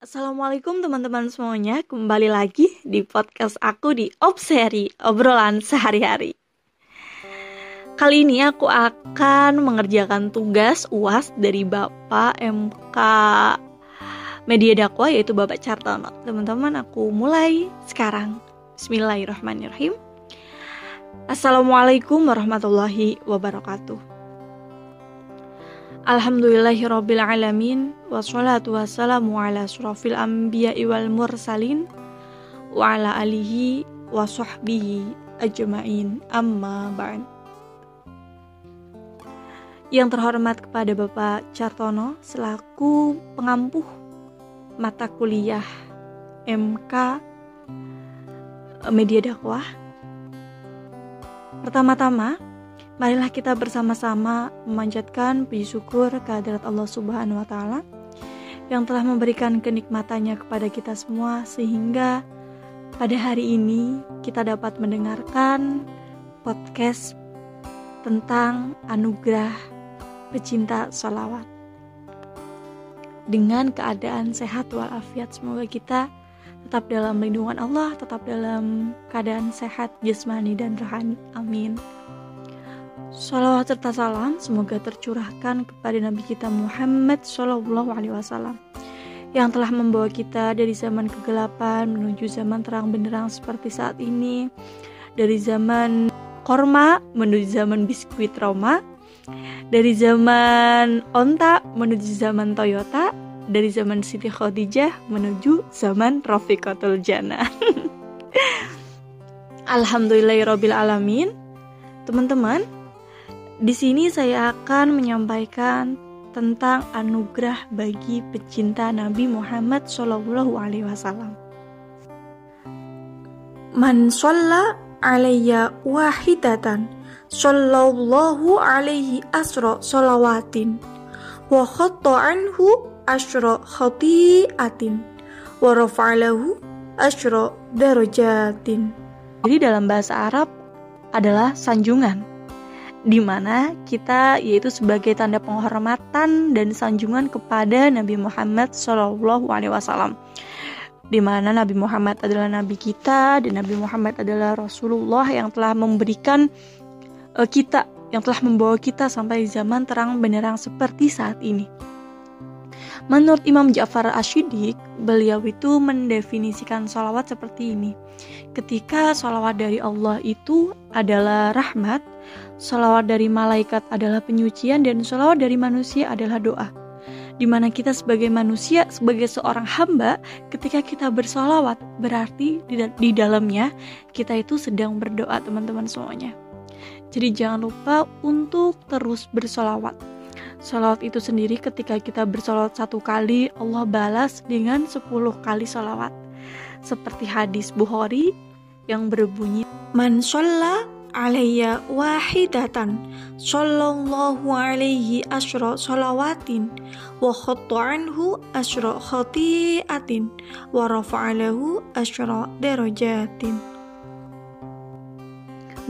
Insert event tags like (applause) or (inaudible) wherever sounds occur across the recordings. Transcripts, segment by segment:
Assalamualaikum teman-teman semuanya, kembali lagi di podcast aku di Obseri, obrolan sehari-hari. Kali ini aku akan mengerjakan tugas UAS dari Bapak MK Media Dakwah yaitu Bapak Cartono. Teman-teman, aku mulai sekarang. Bismillahirrahmanirrahim. Assalamualaikum warahmatullahi wabarakatuh. Alhamdulillahirabbil alamin wassalatu wassalamu ala asrofil anbiya'i wal mursalin wa ala alihi wa sahbihi ajma'in amma ba'd. Yang terhormat kepada Bapak Cartono selaku pengampuh mata kuliah MK Media Dakwah. Pertama-tama, Marilah kita bersama-sama memanjatkan puji syukur kehadirat Allah Subhanahu wa taala yang telah memberikan kenikmatannya kepada kita semua sehingga pada hari ini kita dapat mendengarkan podcast tentang anugerah pecinta salawat dengan keadaan sehat walafiat semoga kita tetap dalam lindungan Allah tetap dalam keadaan sehat jasmani dan rohani. Amin Salawat serta salam semoga tercurahkan kepada Nabi kita Muhammad Shallallahu Alaihi Wasallam yang telah membawa kita dari zaman kegelapan menuju zaman terang benderang seperti saat ini, dari zaman korma menuju zaman biskuit Roma, dari zaman onta menuju zaman Toyota, dari zaman Siti Khadijah menuju zaman Rafiqatul Jannah. (laughs) Alhamdulillahirabbil alamin. Teman-teman, di sini saya akan menyampaikan tentang anugerah bagi pecinta Nabi Muhammad Shallallahu Alaihi Wasallam. Man sholla alayya wahidatan Sallallahu alaihi asra salawatin Wa khatta anhu asra khati'atin Wa rafa'alahu asra darajatin Jadi dalam bahasa Arab adalah sanjungan di mana kita yaitu sebagai tanda penghormatan dan sanjungan kepada Nabi Muhammad Shallallahu Alaihi Wasallam di mana Nabi Muhammad adalah nabi kita dan Nabi Muhammad adalah Rasulullah yang telah memberikan uh, kita yang telah membawa kita sampai zaman terang benerang seperti saat ini. Menurut Imam Ja'far Ashidik, beliau itu mendefinisikan salawat seperti ini. Ketika salawat dari Allah itu adalah rahmat, salawat dari malaikat adalah penyucian, dan salawat dari manusia adalah doa. Di mana kita sebagai manusia, sebagai seorang hamba, ketika kita bersalawat, berarti di, di dalamnya kita itu sedang berdoa teman-teman semuanya. Jadi jangan lupa untuk terus bersalawat Salawat itu sendiri ketika kita bersalawat satu kali, Allah balas dengan sepuluh kali salawat. Seperti hadis Bukhari yang berbunyi, Man sholla alayya wahidatan sallallahu alaihi asra salawatin wa khatta anhu asra khati'atin wa rafa'alahu asra darajatin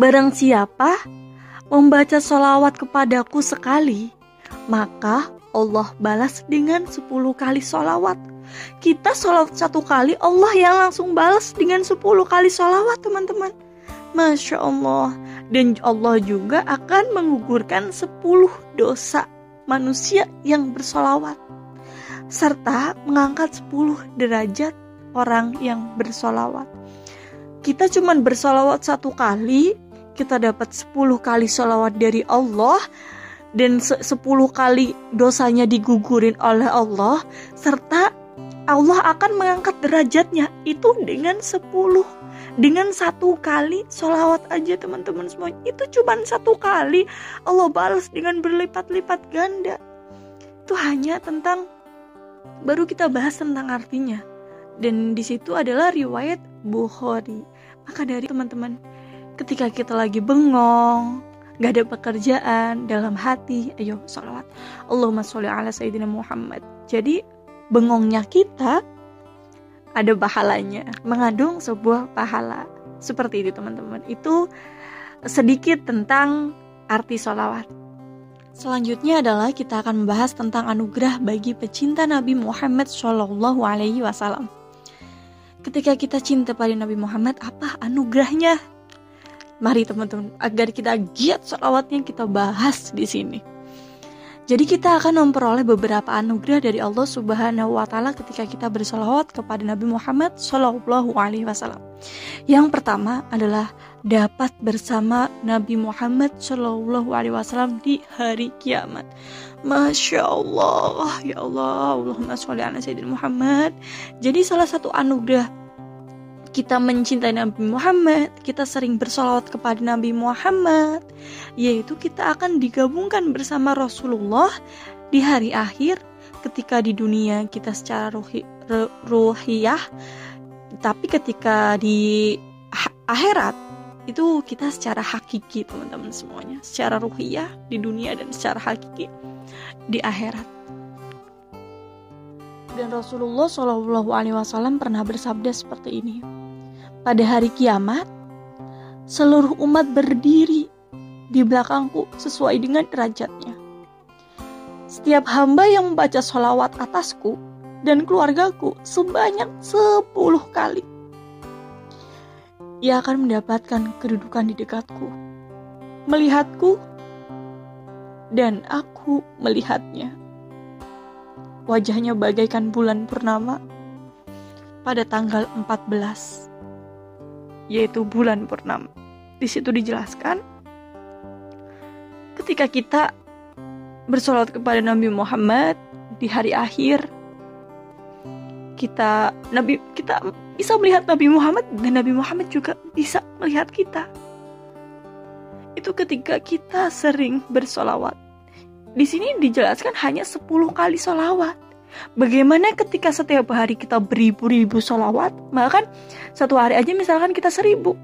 Barang siapa membaca salawat kepadaku sekali maka Allah balas dengan 10 kali sholawat. Kita sholawat satu kali, Allah yang langsung balas dengan 10 kali sholawat teman-teman. Masya Allah. Dan Allah juga akan menggugurkan 10 dosa manusia yang bersolawat. Serta mengangkat 10 derajat orang yang bersolawat. Kita cuma bersolawat satu kali, kita dapat 10 kali solawat dari Allah, dan sepuluh kali dosanya digugurin oleh Allah serta Allah akan mengangkat derajatnya itu dengan sepuluh dengan satu kali sholawat aja teman-teman semua. Itu cuma satu kali. Allah balas dengan berlipat-lipat ganda. Itu hanya tentang baru kita bahas tentang artinya. Dan di situ adalah riwayat Bukhari. Maka dari teman-teman ketika kita lagi bengong gak ada pekerjaan dalam hati ayo sholawat. Allahumma sholli ala Sayyidina Muhammad. Jadi bengongnya kita ada pahalanya mengandung sebuah pahala seperti itu teman-teman itu sedikit tentang arti sholawat Selanjutnya adalah kita akan membahas tentang anugerah bagi pecinta Nabi Muhammad Shallallahu Alaihi Wasallam. Ketika kita cinta pada Nabi Muhammad, apa anugerahnya? Mari teman-teman, agar kita giat salawatnya kita bahas di sini. Jadi kita akan memperoleh beberapa anugerah dari Allah Subhanahu wa taala ketika kita bersolawat kepada Nabi Muhammad Shallallahu alaihi wasallam. Yang pertama adalah dapat bersama Nabi Muhammad Shallallahu alaihi wasallam di hari kiamat. Masya Allah, ya Allah, Allahumma sholli ala Muhammad. Jadi salah satu anugerah kita mencintai Nabi Muhammad, kita sering bersolawat kepada Nabi Muhammad, yaitu kita akan digabungkan bersama Rasulullah di hari akhir ketika di dunia kita secara ruhi, ruhiyah, tapi ketika di akhirat itu kita secara hakiki teman-teman semuanya, secara ruhiyah di dunia dan secara hakiki di akhirat. Dan Rasulullah Shallallahu Alaihi Wasallam pernah bersabda seperti ini pada hari kiamat, seluruh umat berdiri di belakangku sesuai dengan derajatnya. Setiap hamba yang membaca sholawat atasku dan keluargaku sebanyak sepuluh kali. Ia akan mendapatkan kedudukan di dekatku, melihatku, dan aku melihatnya. Wajahnya bagaikan bulan purnama pada tanggal 14 yaitu bulan purnama. Di situ dijelaskan ketika kita bersolat kepada Nabi Muhammad di hari akhir kita Nabi kita bisa melihat Nabi Muhammad dan Nabi Muhammad juga bisa melihat kita. Itu ketika kita sering bersolawat. Di sini dijelaskan hanya 10 kali solawat. Bagaimana ketika setiap hari kita beribu-ribu sholawat, maka kan satu hari aja misalkan kita seribu.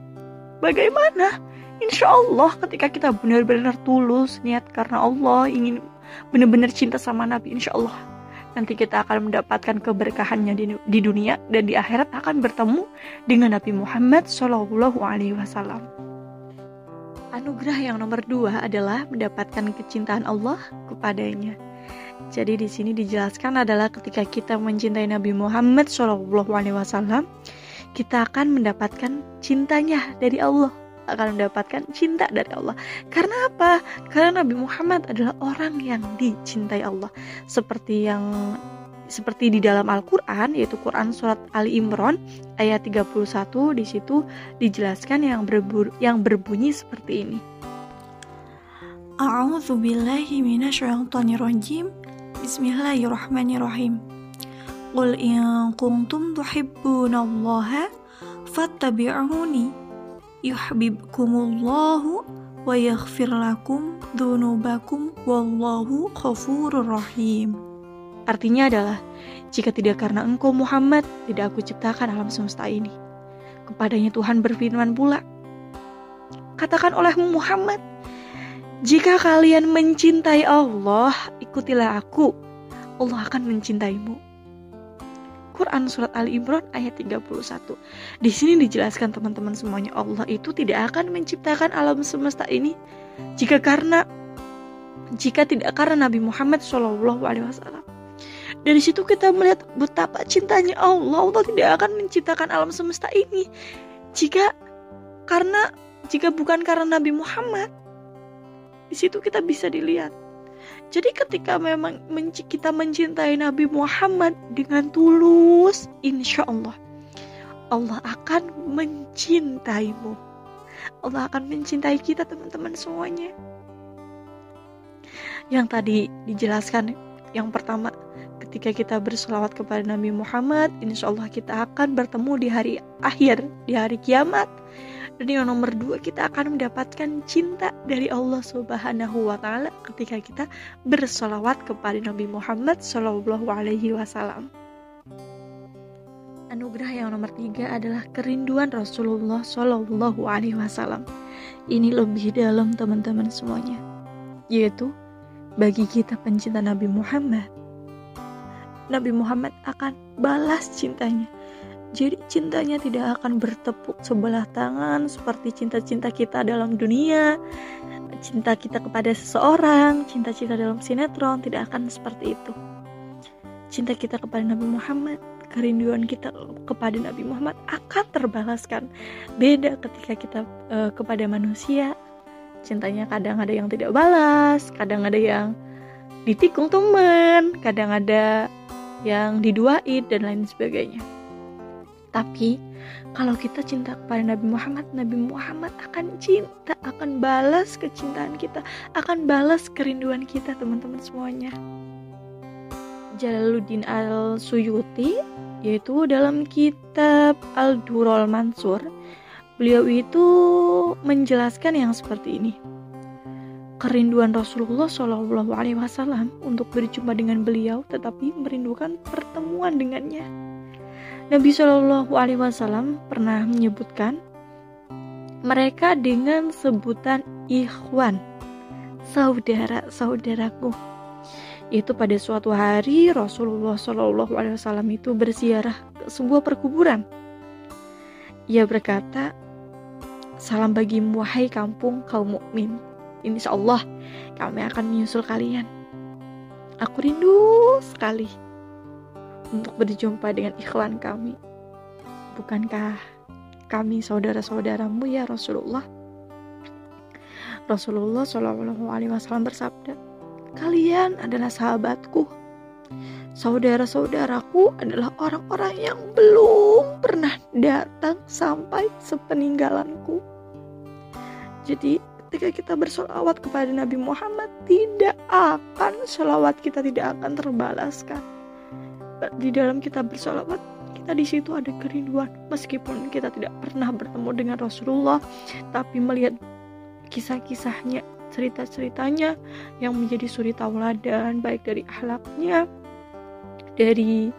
Bagaimana? Insya Allah ketika kita benar-benar tulus niat karena Allah ingin benar-benar cinta sama Nabi, insya Allah nanti kita akan mendapatkan keberkahannya di, di dunia dan di akhirat akan bertemu dengan Nabi Muhammad Shallallahu Alaihi Wasallam. Anugerah yang nomor dua adalah mendapatkan kecintaan Allah kepadanya. Jadi di sini dijelaskan adalah ketika kita mencintai Nabi Muhammad SAW, kita akan mendapatkan cintanya dari Allah, akan mendapatkan cinta dari Allah. Karena apa? Karena Nabi Muhammad adalah orang yang dicintai Allah, seperti yang seperti di dalam Al-Qur'an yaitu Quran surat Ali Imran ayat 31 di situ dijelaskan yang berbunyi, yang berbunyi seperti ini. A'udzu billahi minasyaitonir rajim. Bismillahirrahmanirrahim. Qul in kuntum tuhibbunallaha fattabi'uni yuhibbukumullahu wa yaghfir lakum dzunubakum wallahu ghafurur rahim. Artinya adalah jika tidak karena engkau Muhammad tidak aku ciptakan alam semesta ini. Kepadanya Tuhan berfirman pula, katakan olehmu Muhammad, jika kalian mencintai Allah, ikutilah aku. Allah akan mencintaimu. Quran surat Ali Imran ayat 31. Di sini dijelaskan teman-teman semuanya Allah itu tidak akan menciptakan alam semesta ini jika karena jika tidak karena Nabi Muhammad wasallam. Dari situ kita melihat betapa cintanya Allah. Allah tidak akan menciptakan alam semesta ini jika karena jika bukan karena Nabi Muhammad. Di situ kita bisa dilihat. Jadi ketika memang kita mencintai Nabi Muhammad dengan tulus, insya Allah Allah akan mencintaimu. Allah akan mencintai kita teman-teman semuanya. Yang tadi dijelaskan yang pertama ketika kita berselawat kepada Nabi Muhammad, insya Allah kita akan bertemu di hari akhir, di hari kiamat. Dan yang nomor dua kita akan mendapatkan cinta dari Allah Subhanahu wa taala ketika kita bersolawat kepada Nabi Muhammad Shallallahu alaihi wasallam. Anugerah yang nomor tiga adalah kerinduan Rasulullah Shallallahu alaihi wasallam. Ini lebih dalam teman-teman semuanya. Yaitu bagi kita pencinta Nabi Muhammad, Nabi Muhammad akan balas cintanya jadi cintanya tidak akan bertepuk sebelah tangan seperti cinta-cinta kita dalam dunia. cinta kita kepada seseorang, cinta kita dalam sinetron tidak akan seperti itu. Cinta kita kepada Nabi Muhammad, kerinduan kita kepada Nabi Muhammad akan terbalaskan. Beda ketika kita uh, kepada manusia, cintanya kadang ada yang tidak balas, kadang ada yang ditikung teman, kadang ada yang diduain dan lain sebagainya. Tapi kalau kita cinta kepada Nabi Muhammad, Nabi Muhammad akan cinta, akan balas kecintaan kita, akan balas kerinduan kita, teman-teman semuanya. Jalaluddin Al-Suyuti yaitu dalam kitab Al-Durul Mansur, beliau itu menjelaskan yang seperti ini. Kerinduan Rasulullah Shallallahu Alaihi Wasallam untuk berjumpa dengan beliau, tetapi merindukan pertemuan dengannya Nabi Shallallahu Alaihi Wasallam pernah menyebutkan mereka dengan sebutan ikhwan, saudara-saudaraku. Itu pada suatu hari Rasulullah Shallallahu Alaihi Wasallam itu berziarah ke sebuah perkuburan. Ia berkata, Salam bagi wahai kampung kaum mukmin. Insya Allah kami akan menyusul kalian. Aku rindu sekali untuk berjumpa dengan ikhwan kami. Bukankah kami saudara-saudaramu ya Rasulullah? Rasulullah Shallallahu Alaihi Wasallam bersabda, kalian adalah sahabatku. Saudara-saudaraku adalah orang-orang yang belum pernah datang sampai sepeninggalanku. Jadi ketika kita bersolawat kepada Nabi Muhammad tidak akan solawat kita tidak akan terbalaskan di dalam kita bersolawat kita di situ ada kerinduan. Meskipun kita tidak pernah bertemu dengan Rasulullah tapi melihat kisah-kisahnya cerita-ceritanya yang menjadi suri tauladan baik dari akhlaknya dari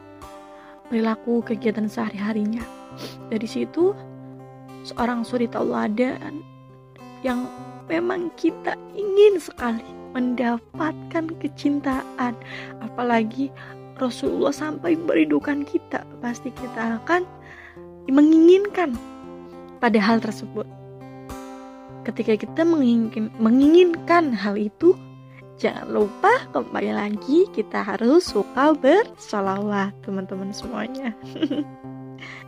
perilaku kegiatan sehari-harinya. Dari situ seorang suri tauladan yang memang kita ingin sekali mendapatkan kecintaan. Apalagi Rasulullah sampai merindukan kita, pasti kita akan menginginkan pada hal tersebut. Ketika kita menginginkan, menginginkan hal itu, jangan lupa kembali lagi kita harus suka bersolawat teman-teman semuanya. (laughs)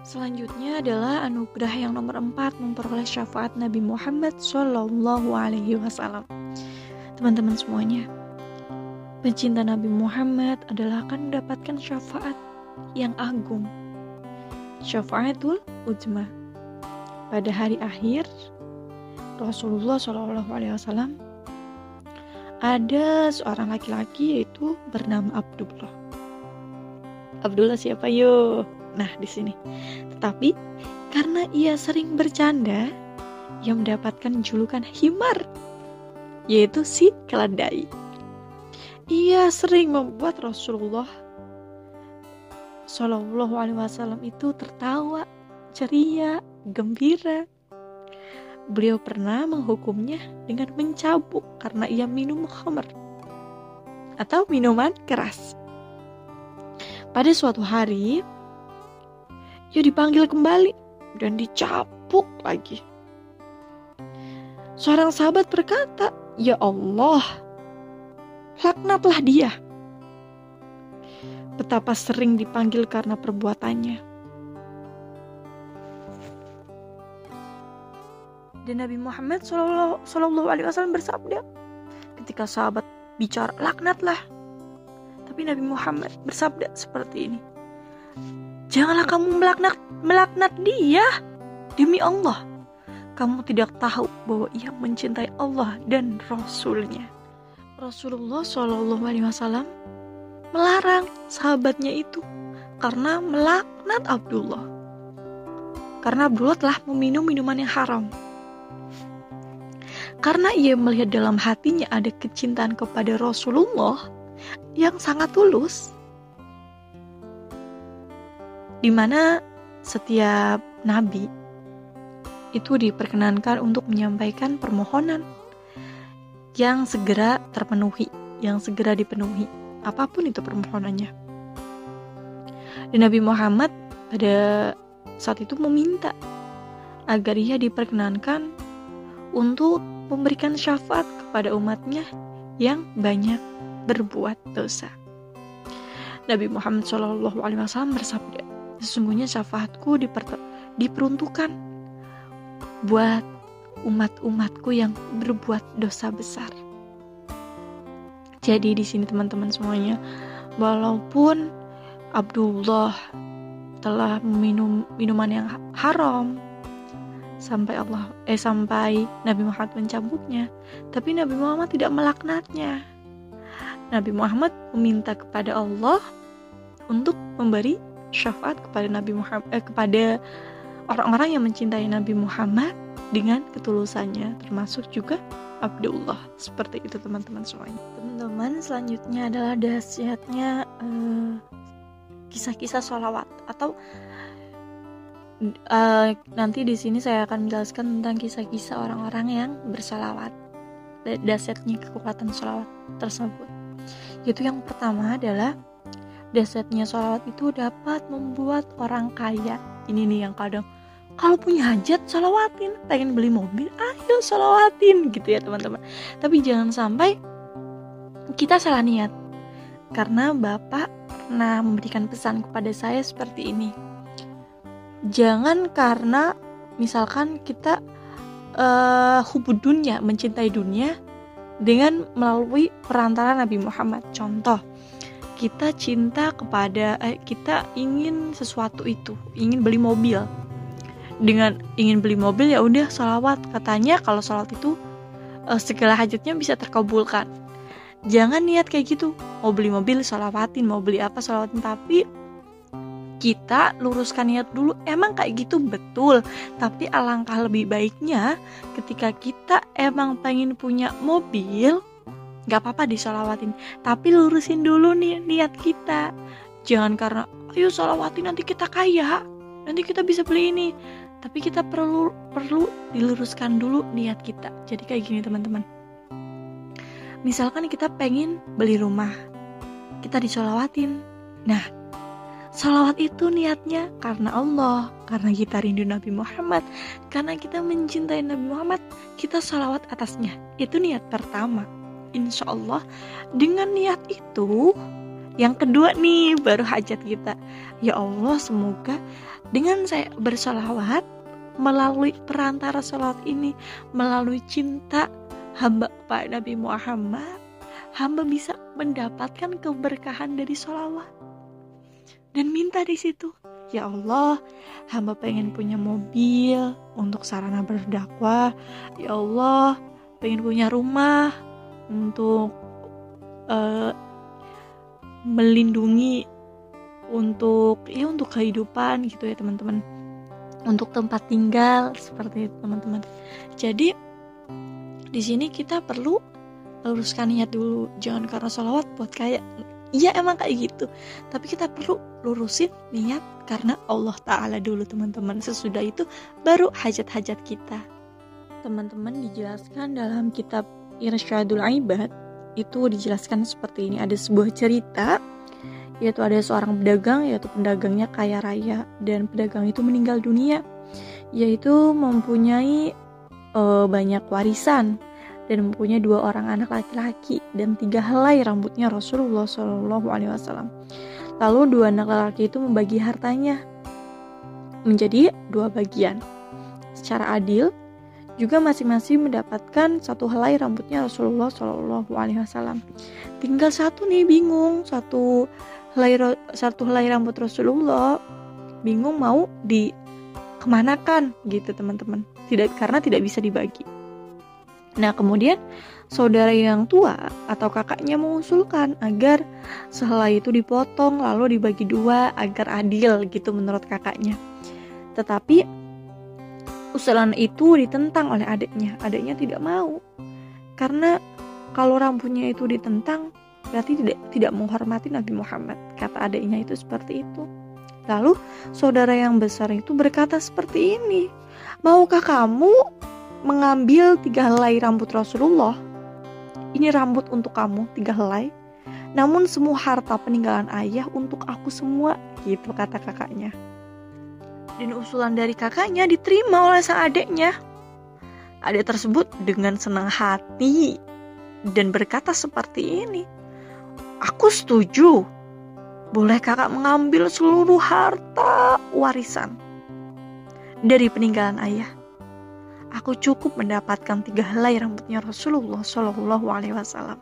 Selanjutnya adalah anugerah yang nomor empat memperoleh syafaat Nabi Muhammad Wasallam. Teman-teman semuanya, Pencinta Nabi Muhammad adalah akan mendapatkan syafaat yang agung. Syafaatul Ujma. Pada hari akhir, Rasulullah Shallallahu ada seorang laki-laki yaitu bernama Abdullah. Abdullah siapa yo? Nah di sini. Tetapi karena ia sering bercanda, ia mendapatkan julukan himar, yaitu si keledai. Ia sering membuat Rasulullah Shallallahu Alaihi Wasallam itu tertawa, ceria, gembira. Beliau pernah menghukumnya dengan mencabuk karena ia minum khamr atau minuman keras. Pada suatu hari, ia dipanggil kembali dan dicapuk lagi. Seorang sahabat berkata, "Ya Allah, laknatlah dia. Betapa sering dipanggil karena perbuatannya. Dan Nabi Muhammad Shallallahu Alaihi Wasallam bersabda, ketika sahabat bicara laknatlah, tapi Nabi Muhammad bersabda seperti ini, janganlah kamu melaknat melaknat dia demi Allah. Kamu tidak tahu bahwa ia mencintai Allah dan Rasulnya. Rasulullah Shallallahu Alaihi Wasallam melarang sahabatnya itu karena melaknat Abdullah. Karena Abdullah telah meminum minuman yang haram. Karena ia melihat dalam hatinya ada kecintaan kepada Rasulullah yang sangat tulus. Di mana setiap nabi itu diperkenankan untuk menyampaikan permohonan yang segera terpenuhi, yang segera dipenuhi, apa pun itu permohonannya. Dan Nabi Muhammad pada saat itu meminta agar ia diperkenankan untuk memberikan syafaat kepada umatnya yang banyak berbuat dosa. Nabi Muhammad SAW bersabda, sesungguhnya syafaatku diperuntukkan buat umat-umatku yang berbuat dosa besar. Jadi di sini teman-teman semuanya, walaupun Abdullah telah meminum minuman yang haram sampai Allah eh sampai Nabi Muhammad mencabutnya, tapi Nabi Muhammad tidak melaknatnya. Nabi Muhammad meminta kepada Allah untuk memberi syafaat kepada Nabi Muhammad eh, kepada orang-orang yang mencintai Nabi Muhammad dengan ketulusannya termasuk juga Abdullah. Seperti itu teman-teman semuanya. Teman-teman selanjutnya adalah dahsyatnya uh, kisah-kisah sholawat atau uh, nanti di sini saya akan menjelaskan tentang kisah-kisah orang-orang yang bersolawat. Dahsyatnya kekuatan sholawat tersebut. Itu yang pertama adalah dahsyatnya sholawat itu dapat membuat orang kaya. Ini nih yang kadang kalau punya hajat salawatin. Pengen beli mobil ayo salawatin gitu ya teman-teman. Tapi jangan sampai kita salah niat. Karena bapak pernah memberikan pesan kepada saya seperti ini. Jangan karena misalkan kita uh, hubud dunia mencintai dunia dengan melalui perantara Nabi Muhammad. Contoh kita cinta kepada eh, kita ingin sesuatu itu ingin beli mobil dengan ingin beli mobil ya udah sholawat. Katanya kalau sholat itu uh, segala hajatnya bisa terkabulkan. Jangan niat kayak gitu. Mau beli mobil sholawatin. Mau beli apa sholawatin. Tapi kita luruskan niat dulu. Emang kayak gitu? Betul. Tapi alangkah lebih baiknya ketika kita emang pengen punya mobil nggak apa-apa disolawatin. Tapi lurusin dulu nih niat kita. Jangan karena ayo sholawatin nanti kita kaya. Nanti kita bisa beli ini tapi kita perlu perlu diluruskan dulu niat kita jadi kayak gini teman-teman misalkan kita pengen beli rumah kita disolawatin nah Salawat itu niatnya karena Allah, karena kita rindu Nabi Muhammad, karena kita mencintai Nabi Muhammad, kita salawat atasnya. Itu niat pertama. Insya Allah, dengan niat itu, yang kedua nih baru hajat kita. Ya Allah, semoga dengan saya bersolawat melalui perantara salawat ini, melalui cinta hamba kepada Nabi Muhammad, hamba bisa mendapatkan keberkahan dari solawat. Dan minta di situ, ya Allah, hamba pengen punya mobil untuk sarana berdakwah. Ya Allah, pengen punya rumah untuk uh, melindungi untuk ya untuk kehidupan gitu ya teman-teman. Untuk tempat tinggal seperti itu teman-teman. Jadi di sini kita perlu luruskan niat dulu. Jangan karena sholawat buat kayak iya emang kayak gitu. Tapi kita perlu lurusin niat karena Allah Ta'ala dulu teman-teman. Sesudah itu baru hajat-hajat kita. Teman-teman dijelaskan dalam kitab Irsyadul Ibad itu dijelaskan seperti ini. Ada sebuah cerita yaitu ada seorang pedagang yaitu pedagangnya kaya raya dan pedagang itu meninggal dunia yaitu mempunyai uh, banyak warisan dan mempunyai dua orang anak laki-laki dan tiga helai rambutnya Rasulullah Shallallahu Alaihi Wasallam. Lalu dua anak laki itu membagi hartanya menjadi dua bagian secara adil juga masing-masing mendapatkan satu helai rambutnya Rasulullah Shallallahu Alaihi Wasallam. Tinggal satu nih bingung, satu helai satu helai rambut Rasulullah bingung mau di kemanakan gitu teman-teman. Tidak karena tidak bisa dibagi. Nah kemudian saudara yang tua atau kakaknya mengusulkan agar sehelai itu dipotong lalu dibagi dua agar adil gitu menurut kakaknya. Tetapi usulan itu ditentang oleh adiknya. Adiknya tidak mau. Karena kalau rambutnya itu ditentang berarti tidak tidak menghormati Nabi Muhammad. Kata adiknya itu seperti itu. Lalu saudara yang besar itu berkata seperti ini, maukah kamu mengambil tiga helai rambut Rasulullah? Ini rambut untuk kamu, tiga helai. Namun semua harta peninggalan ayah untuk aku semua, gitu kata kakaknya. Dan usulan dari kakaknya diterima oleh sang adiknya. adik tersebut dengan senang hati dan berkata seperti ini. Aku setuju. Boleh kakak mengambil seluruh harta warisan dari peninggalan ayah. Aku cukup mendapatkan tiga helai rambutnya Rasulullah Shallallahu Alaihi Wasallam.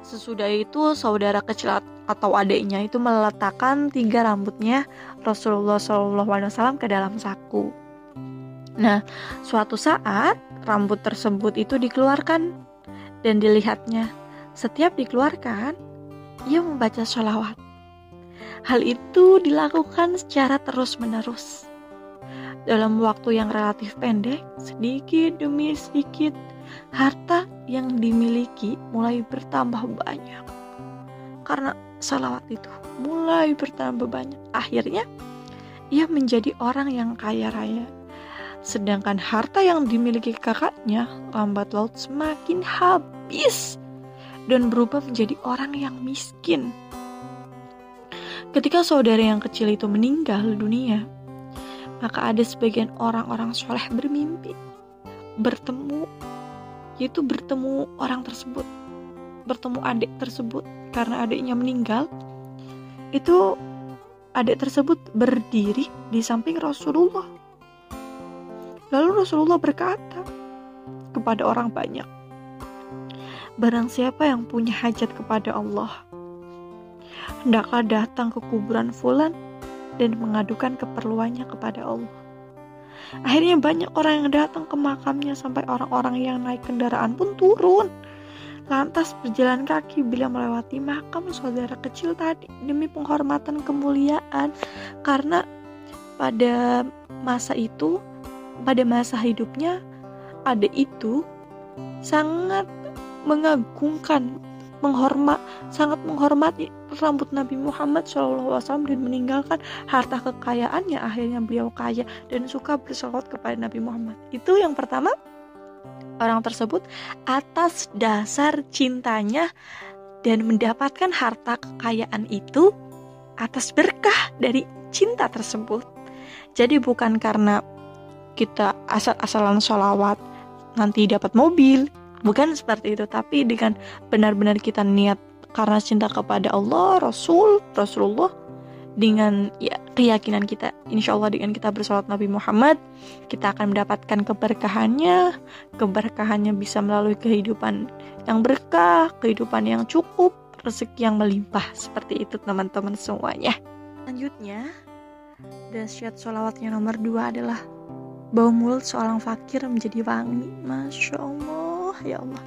Sesudah itu saudara kecil atau adiknya itu meletakkan tiga rambutnya Rasulullah SAW ke dalam saku. Nah, suatu saat rambut tersebut itu dikeluarkan dan dilihatnya. Setiap dikeluarkan, ia membaca sholawat. Hal itu dilakukan secara terus-menerus. Dalam waktu yang relatif pendek, sedikit demi sedikit, harta yang dimiliki mulai bertambah banyak. Karena salawat itu mulai bertambah banyak. Akhirnya, ia menjadi orang yang kaya raya. Sedangkan harta yang dimiliki kakaknya lambat laut semakin habis dan berubah menjadi orang yang miskin. Ketika saudara yang kecil itu meninggal dunia, maka ada sebagian orang-orang soleh bermimpi bertemu yaitu bertemu orang tersebut bertemu adik tersebut karena adiknya meninggal itu adik tersebut berdiri di samping Rasulullah lalu Rasulullah berkata kepada orang banyak barang siapa yang punya hajat kepada Allah hendaklah datang ke kuburan fulan dan mengadukan keperluannya kepada Allah Akhirnya banyak orang yang datang ke makamnya sampai orang-orang yang naik kendaraan pun turun. Lantas berjalan kaki bila melewati makam saudara kecil tadi demi penghormatan kemuliaan karena pada masa itu pada masa hidupnya ada itu sangat mengagungkan menghormat sangat menghormati rambut Nabi Muhammad SAW dan meninggalkan harta kekayaannya. Akhirnya beliau kaya dan suka bersolawat kepada Nabi Muhammad. Itu yang pertama. Orang tersebut atas dasar cintanya dan mendapatkan harta kekayaan itu atas berkah dari cinta tersebut. Jadi bukan karena kita asal-asalan sholawat nanti dapat mobil bukan seperti itu tapi dengan benar-benar kita niat karena cinta kepada Allah Rasul Rasulullah dengan ya keyakinan kita insya Allah dengan kita bersolat Nabi Muhammad kita akan mendapatkan keberkahannya. Keberkahannya bisa melalui kehidupan yang berkah kehidupan yang cukup rezeki yang melimpah. Seperti itu teman-teman semuanya. Selanjutnya dahsyat sholawatnya nomor dua adalah bau mulut seorang fakir menjadi wangi. Masya Allah ya Allah.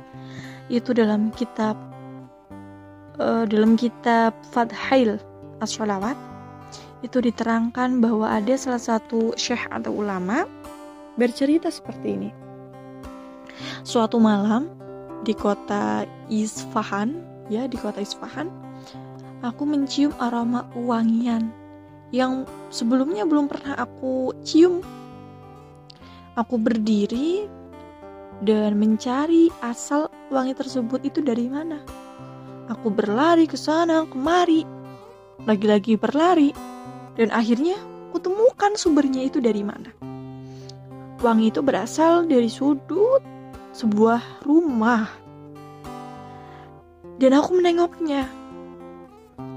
Itu dalam kitab uh, dalam kitab Fadhail as-Sholawat. Itu diterangkan bahwa ada salah satu syekh atau ulama bercerita seperti ini. Suatu malam di kota Isfahan ya di kota Isfahan aku mencium aroma wangian yang sebelumnya belum pernah aku cium. Aku berdiri dan mencari asal wangi tersebut itu dari mana. Aku berlari ke sana kemari, lagi-lagi berlari, dan akhirnya kutemukan sumbernya itu dari mana. Wangi itu berasal dari sudut sebuah rumah. Dan aku menengoknya.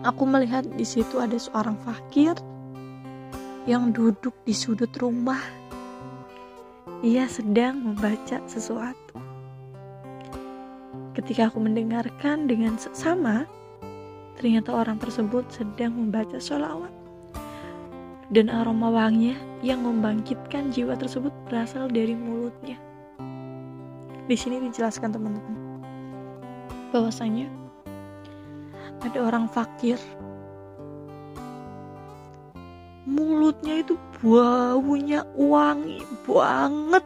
Aku melihat di situ ada seorang fakir yang duduk di sudut rumah ia sedang membaca sesuatu. Ketika aku mendengarkan dengan seksama, ternyata orang tersebut sedang membaca sholawat. Dan aroma wanginya yang membangkitkan jiwa tersebut berasal dari mulutnya. Di sini dijelaskan teman-teman bahwasanya ada orang fakir mulutnya itu baunya wangi banget.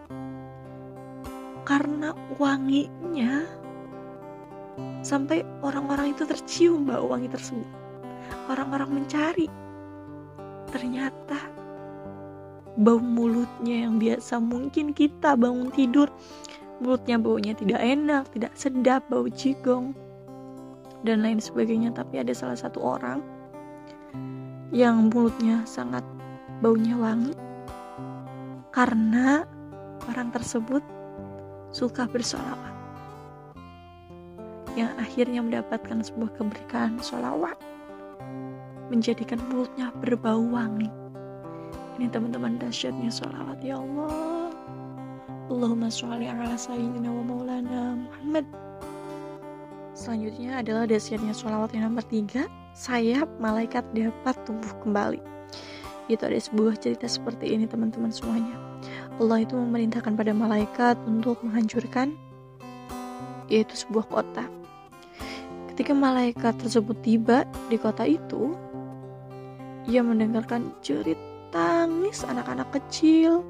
Karena wanginya sampai orang-orang itu tercium bau wangi tersebut. Orang-orang mencari ternyata bau mulutnya yang biasa mungkin kita bangun tidur mulutnya baunya tidak enak tidak sedap bau jigong dan lain sebagainya. Tapi ada salah satu orang yang mulutnya sangat baunya wangi. Karena orang tersebut suka bersolawat. Yang akhirnya mendapatkan sebuah keberkahan solawat. Menjadikan mulutnya berbau wangi. Ini teman-teman dahsyatnya solawat ya Allah. Allahumma sholli ala sayyidina wa maulana Muhammad. Selanjutnya adalah dahsyatnya sholawat yang nomor tiga. Sayap malaikat dapat tumbuh kembali Itu ada sebuah cerita seperti ini teman-teman semuanya Allah itu memerintahkan pada malaikat untuk menghancurkan yaitu sebuah kota Ketika malaikat tersebut tiba di kota itu Ia mendengarkan jerit tangis anak-anak kecil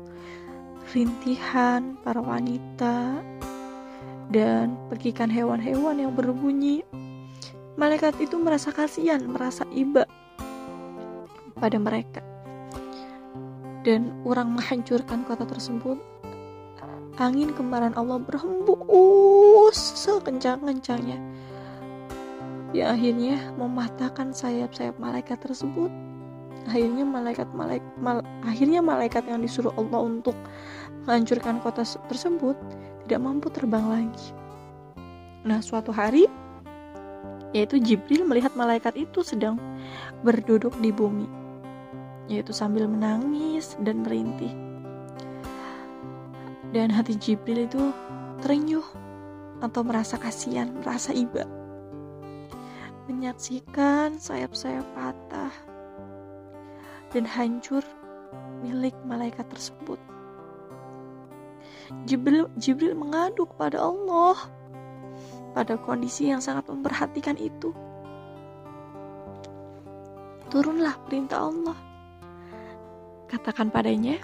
rintihan para wanita dan pergikan hewan-hewan yang berbunyi. Malaikat itu merasa kasihan, merasa iba pada mereka. Dan orang menghancurkan kota tersebut. Angin kemarahan Allah berhembus sekencang-kencangnya. Ya akhirnya mematahkan sayap-sayap malaikat tersebut. Akhirnya malaikat malaik mal, akhirnya malaikat yang disuruh Allah untuk menghancurkan kota tersebut tidak mampu terbang lagi. Nah, suatu hari, yaitu Jibril melihat malaikat itu sedang berduduk di bumi, yaitu sambil menangis dan merintih. Dan hati Jibril itu terenyuh atau merasa kasihan, merasa iba. Menyaksikan sayap-sayap patah dan hancur milik malaikat tersebut. Jibril, Jibril mengadu kepada Allah pada kondisi yang sangat memperhatikan itu. Turunlah perintah Allah. Katakan padanya,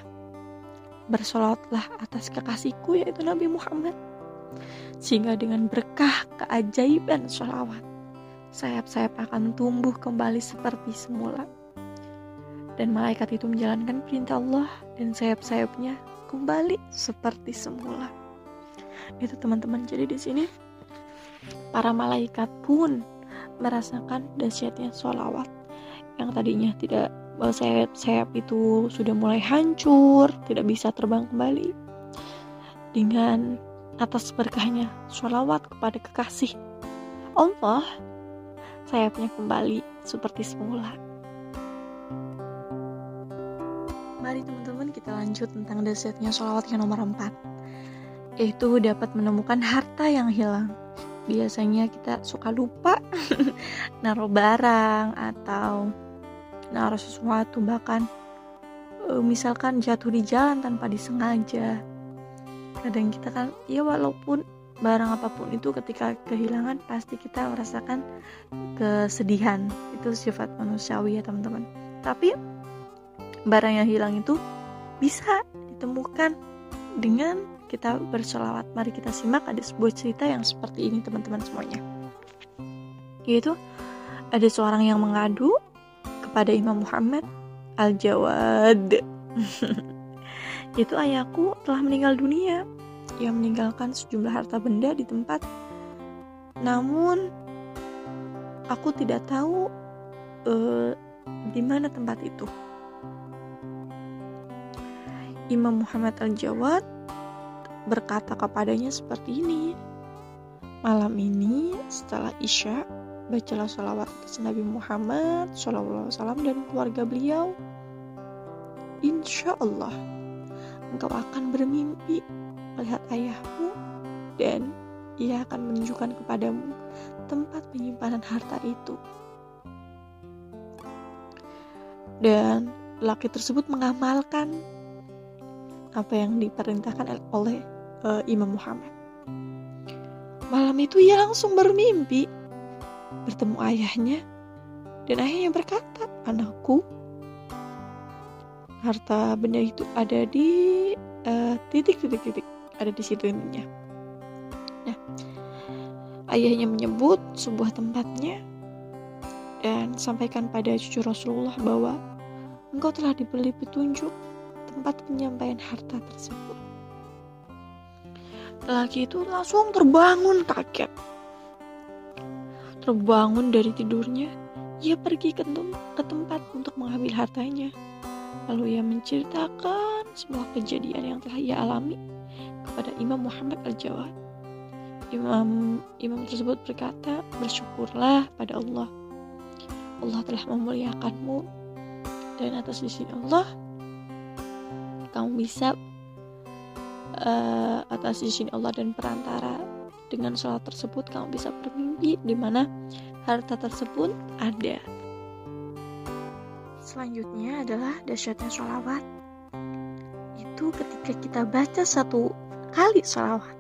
bersolatlah atas kekasihku yaitu Nabi Muhammad. Sehingga dengan berkah keajaiban sholawat, sayap-sayap akan tumbuh kembali seperti semula. Dan malaikat itu menjalankan perintah Allah dan sayap-sayapnya kembali seperti semula. Itu teman-teman. Jadi di sini para malaikat pun merasakan dahsyatnya sholawat yang tadinya tidak sayap-sayap itu sudah mulai hancur, tidak bisa terbang kembali. Dengan atas berkahnya sholawat kepada kekasih Allah, sayapnya kembali seperti semula. Mari teman-teman kita lanjut tentang dahsyatnya sholawat yang nomor 4 Yaitu dapat menemukan harta yang hilang Biasanya kita suka lupa (laughs) naruh barang atau naruh sesuatu bahkan e, misalkan jatuh di jalan tanpa disengaja kadang kita kan ya walaupun barang apa pun itu ketika kehilangan pasti kita merasakan kesedihan itu sifat manusiawi ya teman-teman tapi barang yang hilang itu bisa ditemukan dengan kita bersolawat. Mari kita simak ada sebuah cerita yang seperti ini teman-teman semuanya. Yaitu ada seorang yang mengadu kepada Imam Muhammad Al-Jawad. (laughs) Yaitu ayahku telah meninggal dunia. Ia meninggalkan sejumlah harta benda di tempat. Namun aku tidak tahu uh, di mana tempat itu. Imam Muhammad Al-Jawad berkata kepadanya seperti ini. Malam ini setelah Isya, bacalah sholawat atas Nabi Muhammad SAW dan keluarga beliau. Insya Allah, engkau akan bermimpi melihat ayahmu dan ia akan menunjukkan kepadamu tempat penyimpanan harta itu. Dan laki tersebut mengamalkan apa yang diperintahkan oleh uh, Imam Muhammad. Malam itu ia langsung bermimpi bertemu ayahnya dan ayahnya berkata, "Anakku, harta benda itu ada di uh, titik titik ada di situ intinya." Nah, ayahnya menyebut sebuah tempatnya dan sampaikan pada cucu Rasulullah bahwa engkau telah diberi petunjuk tempat penyampaian harta tersebut. Lelaki itu langsung terbangun kaget. Terbangun dari tidurnya, ia pergi ke, ke tempat untuk mengambil hartanya. Lalu ia menceritakan semua kejadian yang telah ia alami kepada Imam Muhammad Al-Jawad. Imam imam tersebut berkata, "Bersyukurlah pada Allah. Allah telah memuliakanmu dan atas sisi Allah kamu bisa uh, atas izin Allah dan perantara dengan sholat tersebut kamu bisa bermimpi di mana harta tersebut ada. Selanjutnya adalah dahsyatnya sholawat. Itu ketika kita baca satu kali sholawat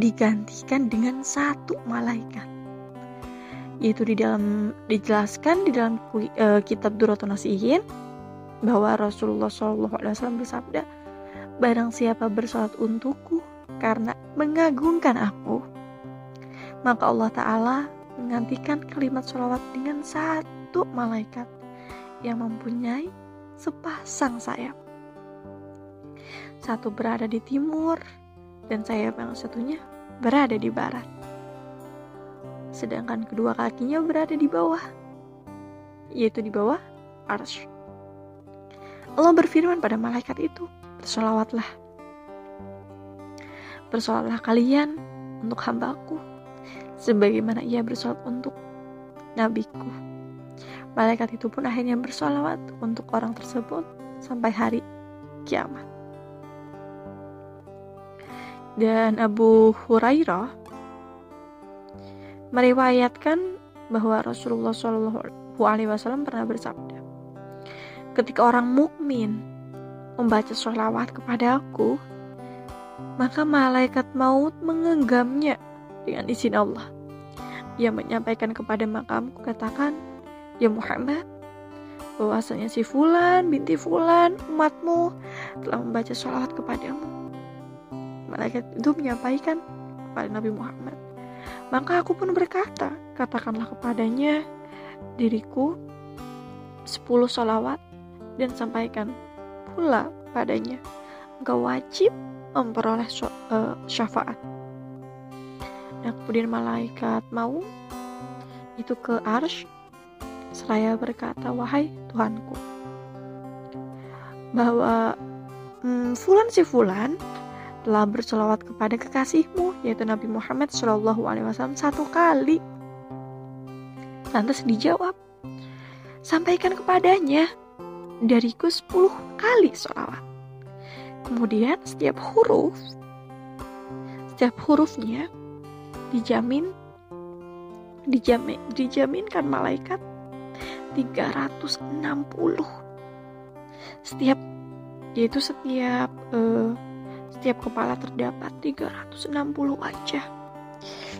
digantikan dengan satu malaikat yaitu di dalam dijelaskan di dalam uh, kitab Duratun Nasihin bahwa Rasulullah SAW bersabda, Barang siapa bersolat untukku karena mengagungkan aku, maka Allah Ta'ala menggantikan kalimat sholawat dengan satu malaikat yang mempunyai sepasang sayap. Satu berada di timur dan sayap yang satunya berada di barat. Sedangkan kedua kakinya berada di bawah, yaitu di bawah arsy. Allah berfirman pada malaikat itu, bersolawatlah. Bersolawatlah kalian untuk hambaku, sebagaimana ia bersolat untuk nabiku. Malaikat itu pun akhirnya bersolawat untuk orang tersebut sampai hari kiamat. Dan Abu Hurairah meriwayatkan bahwa Rasulullah Shallallahu Alaihi Wasallam pernah bersabda, ketika orang mukmin membaca sholawat kepada aku, maka malaikat maut menggenggamnya dengan izin Allah. Ia menyampaikan kepada makamku, katakan, Ya Muhammad, bahwasanya si Fulan binti Fulan umatmu telah membaca sholawat kepadamu. Malaikat itu menyampaikan kepada Nabi Muhammad. Maka aku pun berkata, katakanlah kepadanya, diriku sepuluh sholawat dan sampaikan pula padanya engkau wajib memperoleh uh, syafaat dan kemudian malaikat mau itu ke arsh seraya berkata wahai Tuhanku bahwa hmm, fulan si fulan telah berselawat kepada kekasihmu yaitu Nabi Muhammad Shallallahu Alaihi Wasallam satu kali lantas dijawab sampaikan kepadanya dariku 10 kali sholawat. Kemudian setiap huruf, setiap hurufnya dijamin, dijamin, dijaminkan malaikat 360. Setiap yaitu setiap uh, setiap kepala terdapat 360 wajah.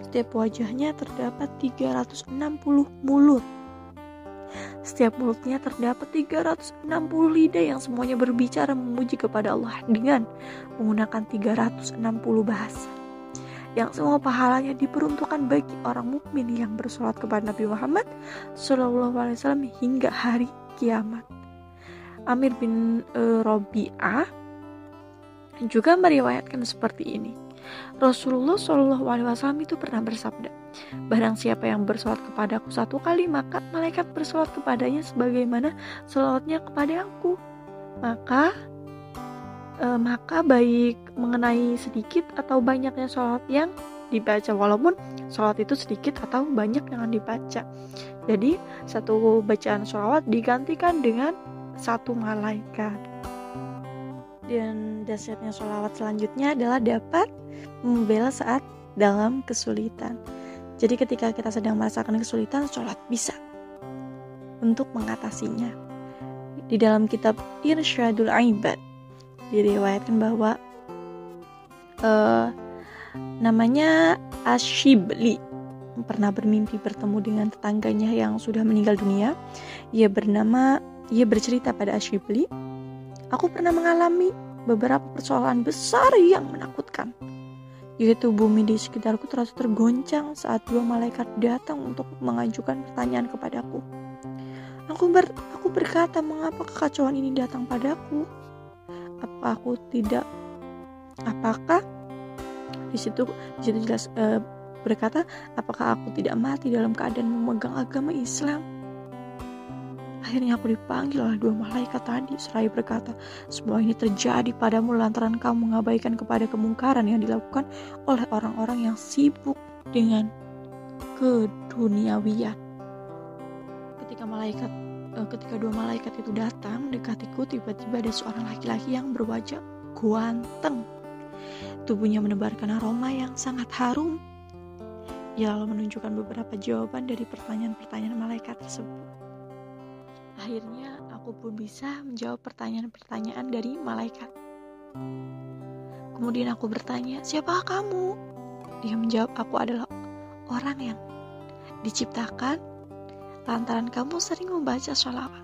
Setiap wajahnya terdapat 360 mulut. Setiap mulutnya terdapat 360 lidah yang semuanya berbicara memuji kepada Allah dengan menggunakan 360 bahasa. Yang semua pahalanya diperuntukkan bagi orang mukmin yang bersolat kepada Nabi Muhammad Shallallahu Alaihi Wasallam hingga hari kiamat. Amir bin uh, Robi'ah juga meriwayatkan seperti ini. Rasulullah Wasallam itu pernah bersabda, Barang siapa yang bersolat kepadaku satu kali, maka malaikat bersolat kepadanya sebagaimana selawatnya kepada aku. Maka e, maka baik mengenai sedikit atau banyaknya sholat yang dibaca walaupun sholat itu sedikit atau banyak yang dibaca. Jadi satu bacaan sholawat digantikan dengan satu malaikat. Dan dasarnya sholawat selanjutnya adalah dapat membela saat dalam kesulitan jadi ketika kita sedang merasakan kesulitan, sholat bisa untuk mengatasinya. Di dalam kitab Irsyadul Aibad diriwayatkan bahwa uh, namanya Ashibli pernah bermimpi bertemu dengan tetangganya yang sudah meninggal dunia. Ia bernama, ia bercerita pada Ashibli, aku pernah mengalami beberapa persoalan besar yang menakutkan yaitu bumi di sekitarku terasa tergoncang saat dua malaikat datang untuk mengajukan pertanyaan kepadaku. Aku ber, aku berkata, mengapa kekacauan ini datang padaku? Apa aku tidak? Apakah di situ di situ jelas e, berkata, apakah aku tidak mati dalam keadaan memegang agama Islam? Akhirnya aku dipanggil oleh dua malaikat tadi seraya berkata, semua ini terjadi padamu lantaran kamu mengabaikan kepada kemungkaran yang dilakukan oleh orang-orang yang sibuk dengan keduniawian. Ketika malaikat eh, ketika dua malaikat itu datang mendekatiku tiba-tiba ada seorang laki-laki yang berwajah ganteng. Tubuhnya menebarkan aroma yang sangat harum. Ia lalu menunjukkan beberapa jawaban dari pertanyaan-pertanyaan malaikat tersebut. Akhirnya aku pun bisa menjawab pertanyaan-pertanyaan dari malaikat. Kemudian aku bertanya, siapa kamu? Dia menjawab, aku adalah orang yang diciptakan lantaran kamu sering membaca sholawat.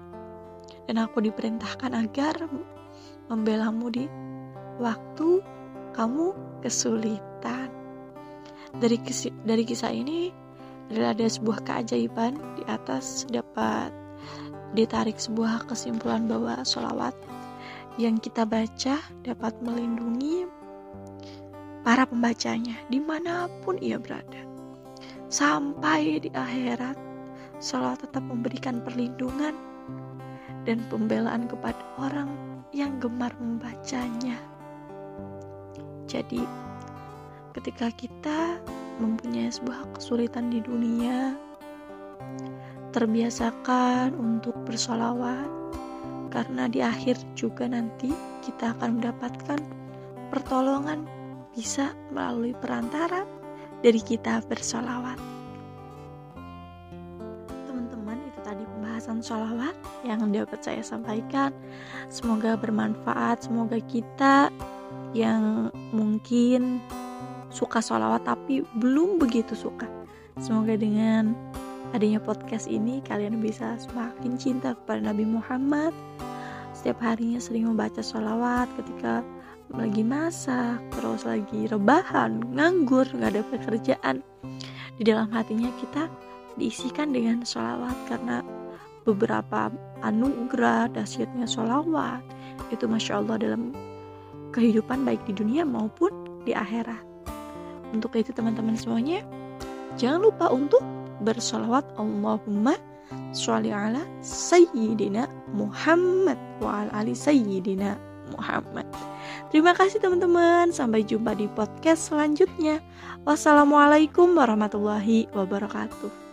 Dan aku diperintahkan agar membelamu di waktu kamu kesulitan. Dari kisah, dari kisah ini adalah ada sebuah keajaiban di atas dapat ditarik sebuah kesimpulan bahwa sholawat yang kita baca dapat melindungi para pembacanya di mana pun ia berada. Sampai di akhirat, sholawat tetap memberikan perlindungan dan pembelaan kepada orang yang gemar membacanya. Jadi, ketika kita mempunyai sebuah kesulitan di dunia, terbiasakan untuk bersolawat karena di akhir juga nanti kita akan mendapatkan pertolongan bisa melalui perantara dari kita bersolawat. Teman-teman itu tadi pembahasan sholawat yang dapat saya sampaikan. Semoga bermanfaat semoga kita yang mungkin suka sholawat tapi belum begitu suka semoga dengan adanya podcast ini kalian bisa semakin cinta kepada Nabi Muhammad. Setiap harinya sering membaca sholawat ketika lagi masak terus lagi rebahan nganggur nggak ada pekerjaan. Di dalam hatinya kita diisikan dengan sholawat karena beberapa anugerah dahsyatnya sholawat. Itu masya Allah dalam kehidupan baik di dunia maupun di akhirat. Untuk itu teman-teman semuanya jangan lupa untuk bersolawat Allahumma sholli ala Sayyidina Muhammad wa ala ali Sayyidina Muhammad. Terima kasih teman-teman. Sampai jumpa di podcast selanjutnya. Wassalamualaikum warahmatullahi wabarakatuh.